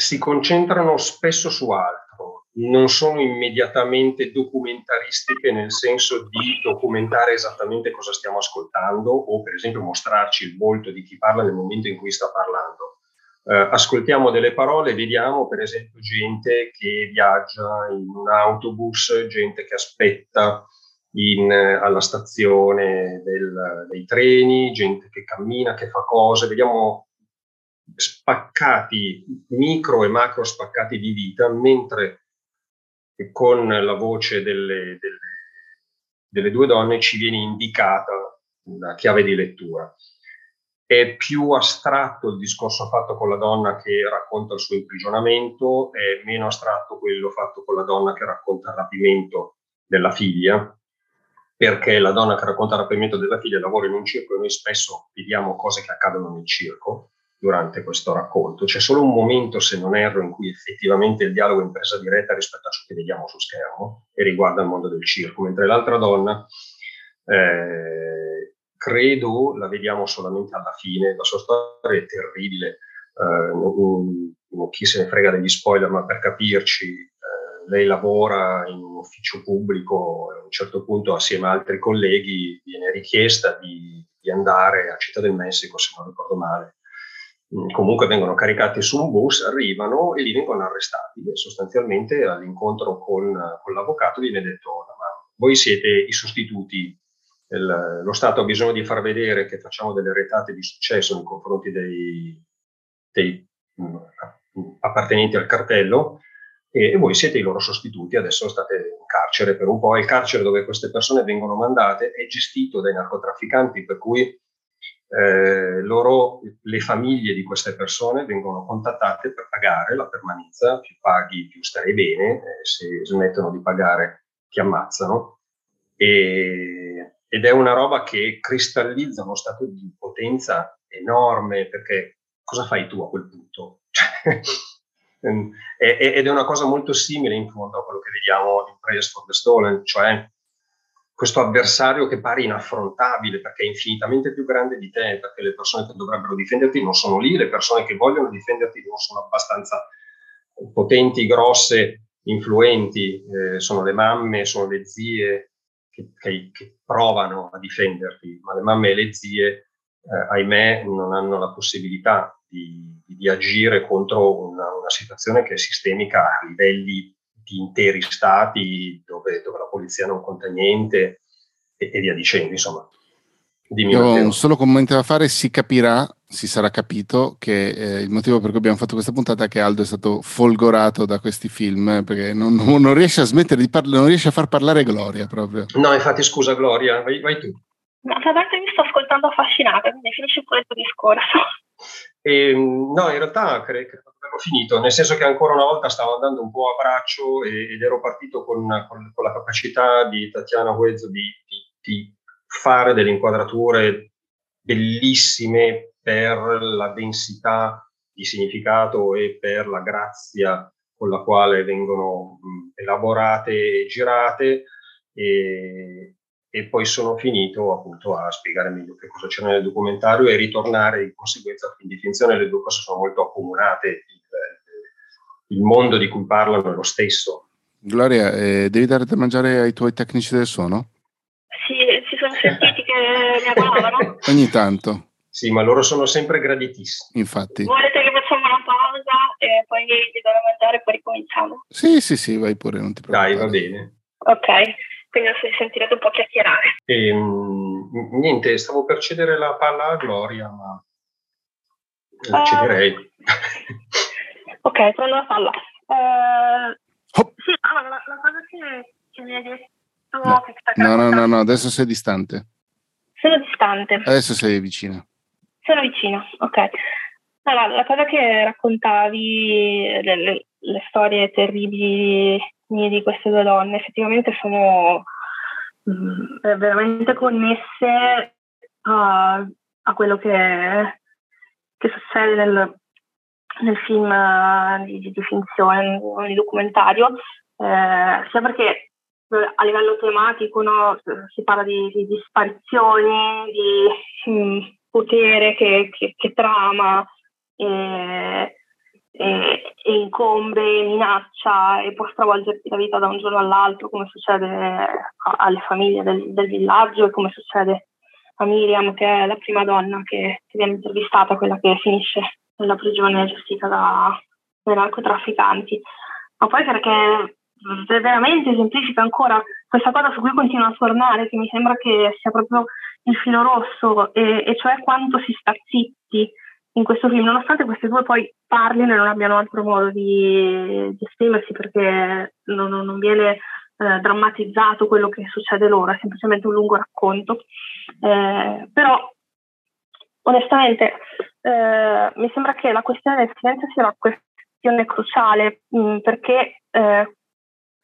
si concentrano spesso su altro, non sono immediatamente documentaristiche nel senso di documentare esattamente cosa stiamo ascoltando o per esempio mostrarci il volto di chi parla nel momento in cui sta parlando. Eh, ascoltiamo delle parole, vediamo per esempio gente che viaggia in un autobus, gente che aspetta in, alla stazione del, dei treni, gente che cammina, che fa cose, vediamo spaccati, micro e macro spaccati di vita, mentre con la voce delle, delle, delle due donne ci viene indicata una chiave di lettura. È più astratto il discorso fatto con la donna che racconta il suo imprigionamento, è meno astratto quello fatto con la donna che racconta il rapimento della figlia, perché la donna che racconta il rapimento della figlia lavora in un circo e noi spesso vediamo cose che accadono nel circo durante questo racconto. C'è solo un momento, se non erro, in cui effettivamente il dialogo è in presa diretta rispetto a ciò che vediamo su schermo e riguarda il mondo del circo, mentre l'altra donna, eh, credo, la vediamo solamente alla fine, la sua storia è terribile, eh, non, non, chi se ne frega degli spoiler, ma per capirci, eh, lei lavora in un ufficio pubblico e a un certo punto assieme a altri colleghi viene richiesta di, di andare a Città del Messico, se non ricordo male, comunque vengono caricati su un bus, arrivano e lì vengono arrestati. E sostanzialmente all'incontro con, con l'avvocato viene detto ma voi siete i sostituti, il, lo Stato ha bisogno di far vedere che facciamo delle retate di successo nei confronti dei, dei mh, mm, appartenenti al cartello e, e, voi siete i loro sostituti, adesso state in carcere per un po', il carcere dove queste persone vengono mandate è gestito dai narcotrafficanti per cui eh, loro, le famiglie di queste persone vengono contattate per pagare la permanenza, più paghi più stai bene, eh, se smettono di pagare ti ammazzano. E, ed è una roba che cristallizza uno stato di potenza enorme, perché cosa fai tu a quel punto? [laughs] ed è una cosa molto simile in fondo a quello che vediamo in Praise for the Stolen, cioè questo avversario che pare inaffrontabile perché è infinitamente più grande di te, perché le persone che dovrebbero difenderti non sono lì, le persone che vogliono difenderti non sono abbastanza potenti, grosse, influenti, eh, sono le mamme, sono le zie che, che, che, provano a difenderti, ma le mamme e le zie, eh, ahimè, non hanno la possibilità di, di agire contro una, una situazione che è sistemica a livelli di interi stati dove, dove la polizia non conta niente e, e via dicendo, insomma. Dimmi, Io ho un solo commento da fare, si capirà, si sarà capito che eh, il motivo per cui abbiamo fatto questa puntata è che Aldo è stato folgorato da questi film, eh, perché non, non, riesce a smettere di parlare, non riesce a far parlare Gloria proprio. No, infatti scusa Gloria, vai, vai tu. Ma tra l'altro mi sto ascoltando affascinata, quindi finisci pure il tuo discorso. E, ehm, no, in realtà credo avevo finito, nel senso che ancora una volta stavo andando un po' a braccio ed ero partito con, con, con, la capacità di Tatiana Huezzo di, di, di fare delle inquadrature bellissime per la densità di significato e per la grazia con la quale vengono elaborate e girate. E, e poi sono finito appunto a spiegare meglio che cosa c'era nel documentario e ritornare di conseguenza in definizione le due cose sono molto accomunate, il, mondo di cui parlano è lo stesso. Gloria, eh, devi dare da mangiare ai tuoi tecnici del suono? Sì, si sono sentiti che mi agolavano. [laughs] Ogni tanto. Sì, ma loro sono sempre graditissimi. Infatti. Volete che facciamo una pausa e poi gli do da mangiare e poi ricominciamo? Sì, sì, sì, vai pure, non ti preoccupare. Dai, va bene. Ok quindi adesso sentirete un po' chiacchierare. E, ehm, niente, stavo per cedere la palla a Gloria, ma la uh, cederei. [laughs] ok, prendo la palla. Oh. Sì, allora, la, la, cosa che, che mi hai detto... No. No, no, no, no, adesso sei distante. Sono distante. Adesso sei vicina. Sono vicina, ok. Allora, la cosa che raccontavi, le, le, le storie terribili di queste due donne effettivamente sono mh, mm, veramente connesse a, a quello che, che, succede nel, nel film di, di, finzione, di documentario, eh, sia perché a livello tematico no, si parla di, di, di sparizioni, di mh, mm, potere che, che, che trama. E, e, e incombe, minaccia e può stravolgerti la vita da un giorno all'altro, come succede alle famiglie del, del villaggio e come succede a Miriam, che è la prima donna che, che viene intervistata, quella che finisce nella prigione gestita da, dai narcotrafficanti. Ma poi perché veramente esemplifica ancora questa cosa su cui continua a tornare, che mi sembra che sia proprio il filo rosso, e, e cioè quanto si sta zitti in questo film, nonostante queste due poi parlino e non abbiano altro modo di, di esprimersi perché non, non viene eh, drammatizzato quello che succede loro, è semplicemente un lungo racconto. Eh, però onestamente eh, mi sembra che la questione del silenzio sia una questione cruciale mh, mm, perché eh,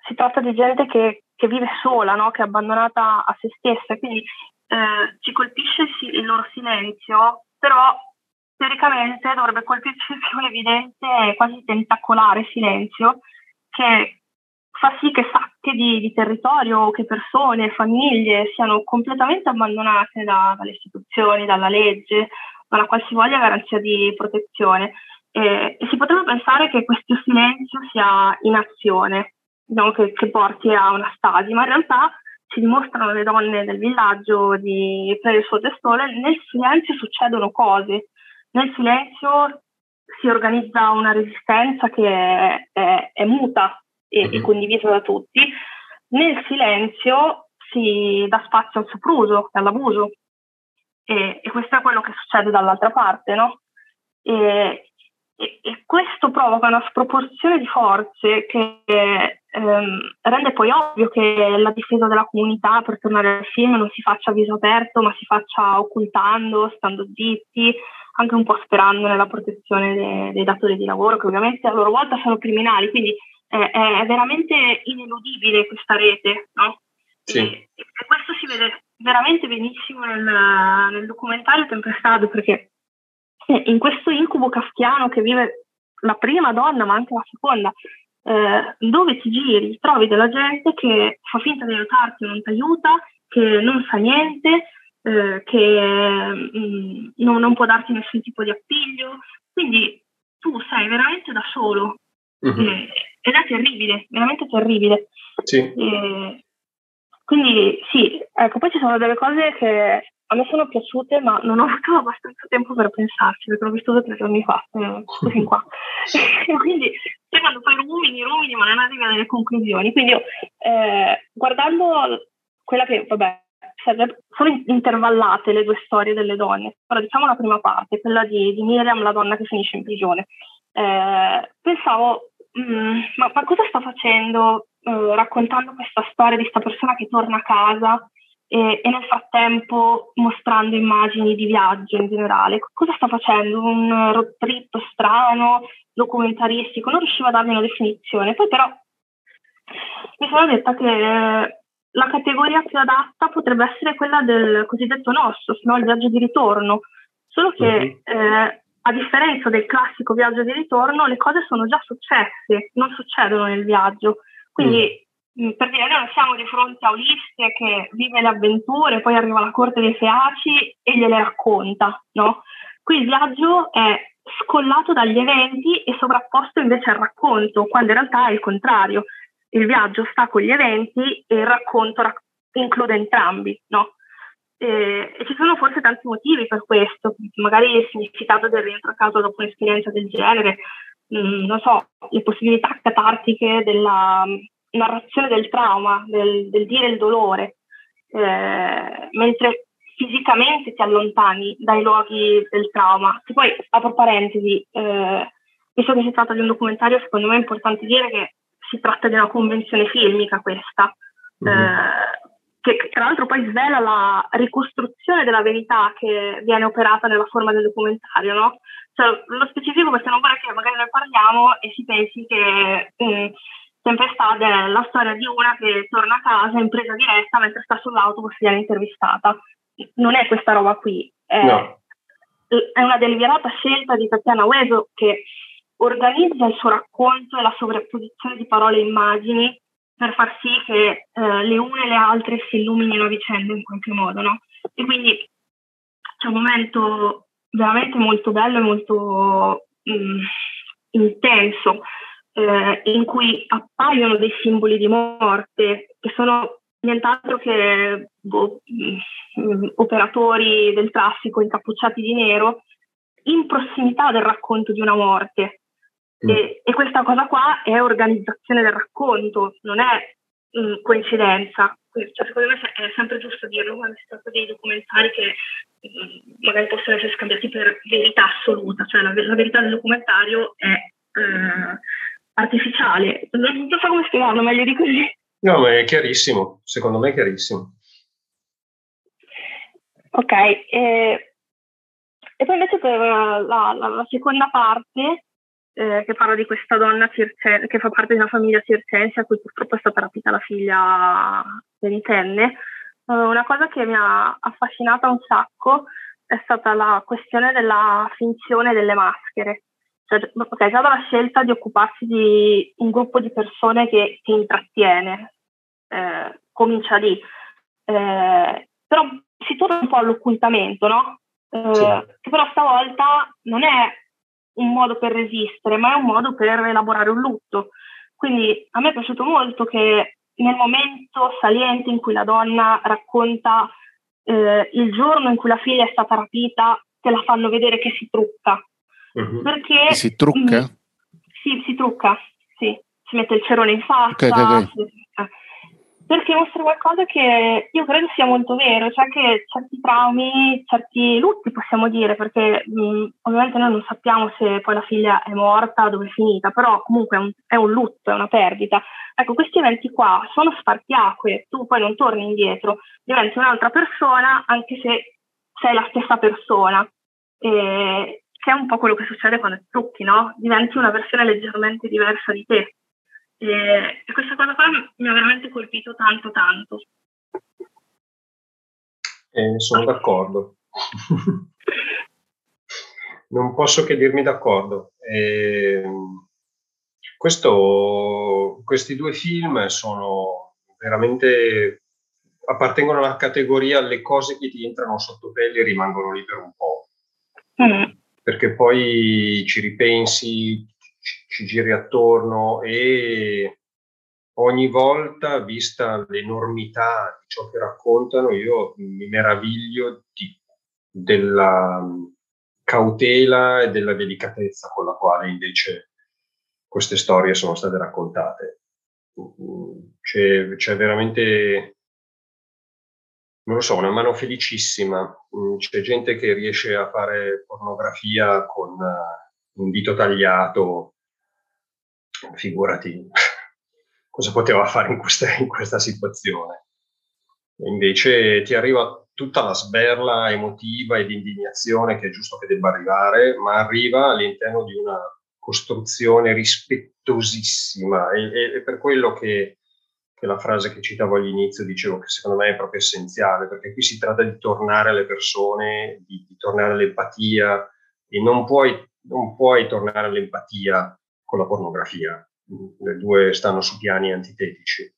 si tratta di gente che, che vive sola, no? che è abbandonata a se stessa, quindi eh, ci colpisce il, loro silenzio, però teoricamente dovrebbe colpirci [laughs] più l'evidente e quasi tentacolare silenzio che fa sì che sacche di, di territorio, che persone, famiglie siano completamente abbandonate da, dalle istituzioni, dalla legge, dalla qualsivoglia garanzia di protezione. E, e si potrebbe pensare che questo silenzio sia inazione, no? che, che porti a una stasi, ma in realtà ci dimostrano le donne del villaggio di Prairie Sotestole, nel silenzio succedono cose, nel silenzio si organizza una resistenza che è, è, è muta e, mm-hmm. e, condivisa da tutti, nel silenzio si dà spazio al sopruso e all'abuso e, e, questo è quello che succede dall'altra parte, no? E, e, e questo provoca una sproporzione di forze che ehm, rende poi ovvio che la difesa della comunità, per tornare al film, non si faccia a viso aperto, ma si faccia occultando, stando zitti, anche un po' sperando nella protezione dei, dei datori di lavoro, che ovviamente a loro volta sono criminali, quindi eh, è veramente ineludibile questa rete, no? Sì. E, e, questo si vede veramente benissimo nel, nel documentario Tempestado, perché in questo incubo kafkiano che vive la prima donna, ma anche la seconda, eh, dove ti giri, trovi della gente che fa finta di aiutarti, non ti aiuta, che non sa niente, eh, che mh, mm, non, non, può darti nessun tipo di appiglio. Quindi tu sei veramente da solo uh-huh. eh, ed è terribile, veramente terribile. Sì. quindi sì, ecco, poi ci sono delle cose che a me sono piaciute, ma non ho avuto abbastanza tempo per pensarci, perché l'ho visto due o tre giorni fa, eh, [laughs] fin qua. [laughs] quindi, sai quando poi rumini, rumini, ma non arrivi a delle conclusioni. Quindi io, eh, guardando quella che, vabbè, sono intervallate le due storie delle donne. Ora diciamo la prima parte, quella di, di Miriam, la donna che finisce in prigione. Eh, pensavo, mh, mm, ma, ma, cosa sta facendo eh, raccontando questa storia di questa persona che torna a casa e, e, nel frattempo mostrando immagini di viaggio in generale. Cosa sta facendo? Un road trip strano, documentaristico? Non riuscivo a darmi una definizione. Poi però mi sono detta che la categoria più adatta potrebbe essere quella del cosiddetto Nostos, no? il viaggio di ritorno, solo che uh-huh. eh, a differenza del classico viaggio di ritorno le cose sono già successe, non succedono nel viaggio. Quindi Mm, per dire, noi non siamo di fronte a Ulisse che vive le avventure, poi arriva alla corte dei Feaci e gliele racconta, no? Qui il viaggio è scollato dagli eventi e sovrapposto invece al racconto, quando in realtà è il contrario. Il viaggio sta con gli eventi e il racconto rac- include entrambi, no? E, e, ci sono forse tanti motivi per questo, magari il significato del rientro a casa dopo un'esperienza del genere, mh, mm, non so, le possibilità catartiche della, narrazione del trauma, del, del dire il dolore, eh, mentre fisicamente ti allontani dai luoghi del trauma. Che poi, apro parentesi, eh, visto che si tratta di un documentario, secondo me è importante dire che si tratta di una convenzione filmica questa, mm-hmm. eh, che tra l'altro poi svela la ricostruzione della verità che viene operata nella forma del documentario, no? Cioè, lo specifico perché non vorrei che magari ne parliamo e si pensi che eh, sempre stata la storia di una che torna a casa in presa diretta mentre sta sull'autobus e viene intervistata. Non è questa roba qui, è, no. è una deliberata scelta di Tatiana Ueso che organizza il suo racconto e la sovrapposizione di parole e immagini per far sì che eh, le une e le altre si illuminino a vicenda in qualche modo, no? E quindi c'è un momento veramente molto bello e molto mh, mm, intenso eh, in cui appaiono dei simboli di morte che sono nient'altro che boh, mh, mm, operatori del traffico incappucciati di nero in prossimità del racconto di una morte. Mm. E, e, questa cosa qua è organizzazione del racconto, non è mh, mm, coincidenza. Cioè, secondo me è sempre giusto dirlo quando si tratta dei documentari che mh, magari possono essere scambiati per verità assoluta, cioè la, la verità del documentario è eh, artificiale. Non so come spiegarlo meglio di così. No, ma è chiarissimo, secondo me è chiarissimo. Ok, e, e poi invece per la, la, la seconda parte, eh, che parla di questa donna circense, che fa parte di una famiglia circense a cui purtroppo è stata rapita la figlia ventenne, eh, una cosa che mi ha affascinata un sacco è stata la questione della finzione delle maschere. Cioè, okay, già dalla scelta di occuparsi di un gruppo di persone che, che intrattiene, eh, comincia lì. Eh, però si torna un po' all'occultamento, no? Eh, sì. Che però stavolta non è un modo per resistere, ma è un modo per elaborare un lutto. Quindi a me è piaciuto molto che nel momento saliente in cui la donna racconta eh, il giorno in cui la figlia è stata rapita, te la fanno vedere che si trucca. Uh-huh. Perché si trucca? Mh, mm, sì, si trucca, sì. Si mette il cerone in faccia. Okay, okay, okay perché mostra qualcosa che io credo sia molto vero, cioè che certi traumi, certi lutti possiamo dire, perché mh, ovviamente noi non sappiamo se poi la figlia è morta, dove è finita, però comunque è un, è un, lutto, è una perdita. Ecco, questi eventi qua sono spartiacque, tu poi non torni indietro, diventi un'altra persona anche se sei la stessa persona. E, che è un po' quello che succede quando trucchi, no? Diventi una versione leggermente diversa di te. E, questa cosa qua mi ha veramente colpito tanto tanto. Eh, sono d'accordo. [laughs] non posso che dirmi d'accordo. Eh, questo, questi due film sono veramente appartengono alla categoria le cose che ti entrano sotto pelle e rimangono lì per un po'. Mm. Perché poi ci ripensi, ci giri attorno e ogni volta, vista l'enormità di ciò che raccontano, io mi meraviglio di, della cautela e della delicatezza con la quale invece queste storie sono state raccontate. C'è, c'è veramente, non lo so, una mano felicissima. C'è gente che riesce a fare pornografia con un dito tagliato figurati [laughs] cosa poteva fare in questa, in questa situazione. Invece ti arriva tutta la sberla emotiva e di indignazione che è giusto che debba arrivare, ma arriva all'interno di una costruzione rispettosissima. E, e per quello che, che, la frase che citavo all'inizio dicevo che secondo me è proprio essenziale, perché qui si tratta di tornare alle persone, di, di tornare all'empatia e non puoi, non puoi tornare all'empatia con la pornografia. Le due stanno su piani antitetici.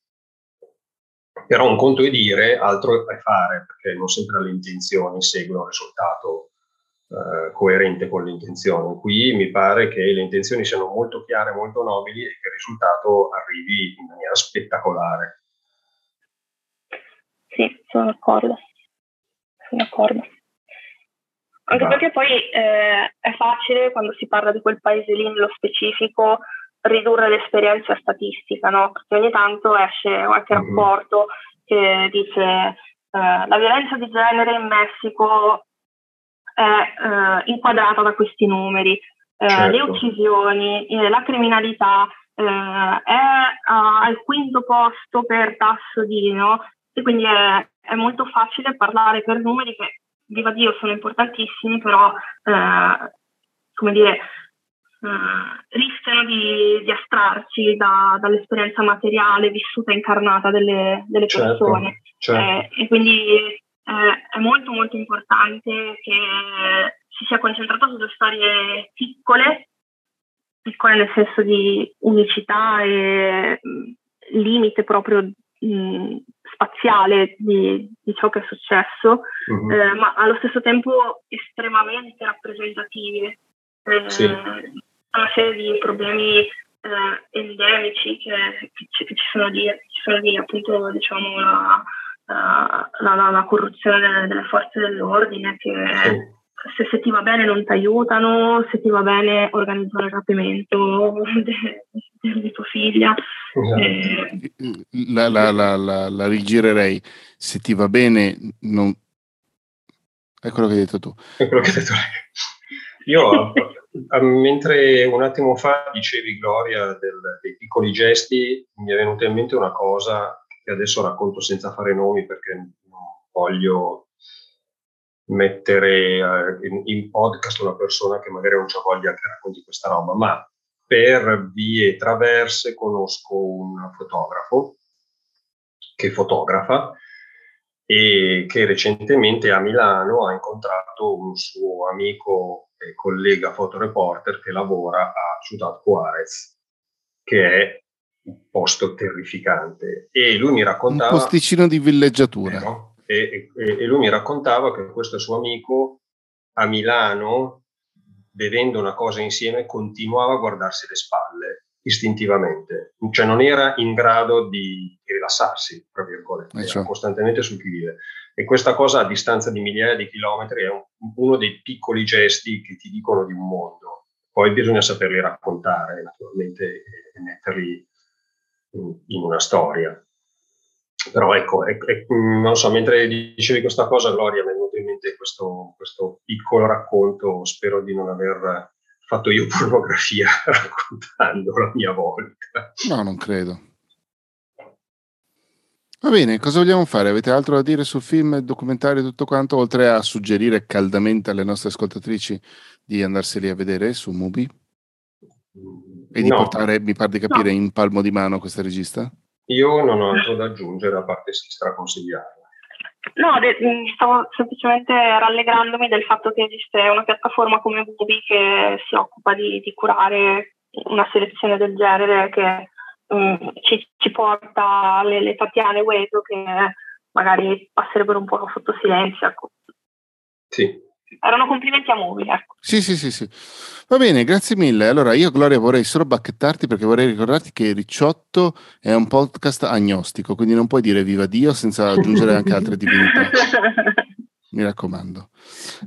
Però un conto è dire, altro è fare, perché non sempre le intenzioni seguono il risultato eh, coerente con l'intenzione. Qui mi pare che le intenzioni siano molto chiare, molto nobili e che il risultato arrivi in maniera spettacolare. Sì, sono d'accordo. Sono d'accordo. Anche perché poi eh, è facile quando si parla di quel paese lì nello specifico ridurre l'esperienza statistica, no? Perché ogni tanto esce qualche mm-hmm. rapporto che dice eh, la violenza di genere in Messico è eh, inquadrata da questi numeri, eh, certo. le uccisioni, eh, la criminalità eh, è al quinto posto per tasso di, no? E quindi è, è molto facile parlare per numeri che viva Dio, sono importantissimi, però, eh, come dire, eh, rischiano di, di astrarci da, dall'esperienza materiale vissuta e incarnata delle, delle certo, persone. Certo. Eh, e quindi eh, è molto molto importante che si sia concentrato sulle storie piccole, piccole nel senso di unicità e mh, limite proprio mh, spaziale di, di, ciò che è successo, uh-huh. eh, ma allo stesso tempo estremamente rappresentativi. Eh, sì. Una serie di problemi eh, endemici che, che, ci, che, ci, sono lì, ci sono lì appunto diciamo la, la, la, la corruzione delle, delle, forze dell'ordine che sì se, se, ti va bene non ti aiutano, se ti va bene organizzano il rapimento [laughs] di tua figlia. Esatto. Eh, la, la, la, la, rigirerei, se ti va bene non... È quello che hai detto tu. È quello che hai detto lei. Io mentre un attimo fa dicevi, Gloria, del, dei piccoli gesti, mi è venuta in mente una cosa che adesso racconto senza fare nomi perché non voglio mettere eh, in, in, podcast una persona che magari non c'ha voglia che racconti questa roba, ma per vie traverse conosco un fotografo che fotografa e che recentemente a Milano ha incontrato un suo amico e collega fotoreporter che lavora a Ciudad Juarez, che è un posto terrificante. E lui mi raccontava... Un posticino di villeggiatura. Vero? E, e, e lui mi raccontava che questo suo amico a Milano, bevendo una cosa insieme, continuava a guardarsi le spalle istintivamente, cioè non era in grado di, rilassarsi, tra virgolette, eh, era cioè. costantemente sul chi vive. E questa cosa a distanza di migliaia di chilometri è un, uno dei piccoli gesti che ti dicono di un mondo. Poi bisogna saperli raccontare, naturalmente, e metterli in, in una storia. Però ecco, è, non so, mentre dicevi questa cosa, Gloria, mi è venuto in mente questo, questo piccolo racconto, spero di non aver fatto io [laughs] pornografia raccontando la mia volta. No, non credo. Va bene, cosa vogliamo fare? Avete altro da dire sul film, documentario e tutto quanto, oltre a suggerire caldamente alle nostre ascoltatrici di andarseli a vedere su Mubi? E di no. portare, mi pare di capire, no. in palmo di mano questa regista? Io non ho altro da aggiungere a parte si straconsigliarla. No, de- mm, stavo semplicemente rallegrandomi del fatto che esiste una piattaforma come Bubi che si occupa di, di curare una selezione del genere che um, ci, ci, porta alle le Tatiane Ueso che magari passerebbero un po' sotto silenzio. Ecco. Sì, erano complimenti a Movie. Ecco. Sì, sì, sì, sì. Va bene, grazie mille. Allora, io, Gloria, vorrei solo bacchettarti perché vorrei ricordarti che Ricciotto è un podcast agnostico, quindi non puoi dire viva Dio senza aggiungere anche altre divinità. [laughs] Mi raccomando.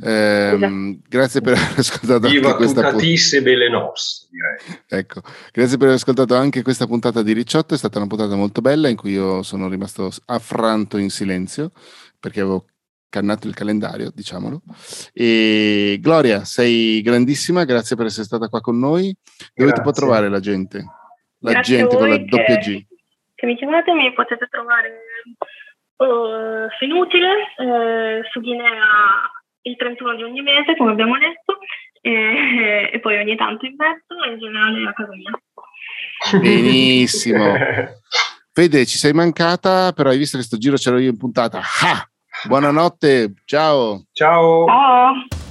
Eh, grazie per aver ascoltato Viva anche questa puntata. belle nos, direi. Ecco, grazie per aver ascoltato anche questa puntata di Ricciotto, è stata una puntata molto bella in cui io sono rimasto affranto in silenzio perché avevo cannato il calendario, diciamolo. E Gloria, sei grandissima, grazie per essere stata qua con noi. Dove grazie. ti può trovare la gente? La grazie gente con la doppia G. Che mi chiamate, mi potete trovare uh, su Inutile, uh, su Guinea il 31 di ogni mese, come abbiamo detto, e, e poi ogni tanto in mezzo e in generale a casa mia. Benissimo. [laughs] Fede, ci sei mancata, però hai visto che sto giro c'ero io in puntata. Ah! Buonanotte, ciao. Ciao. Ciao.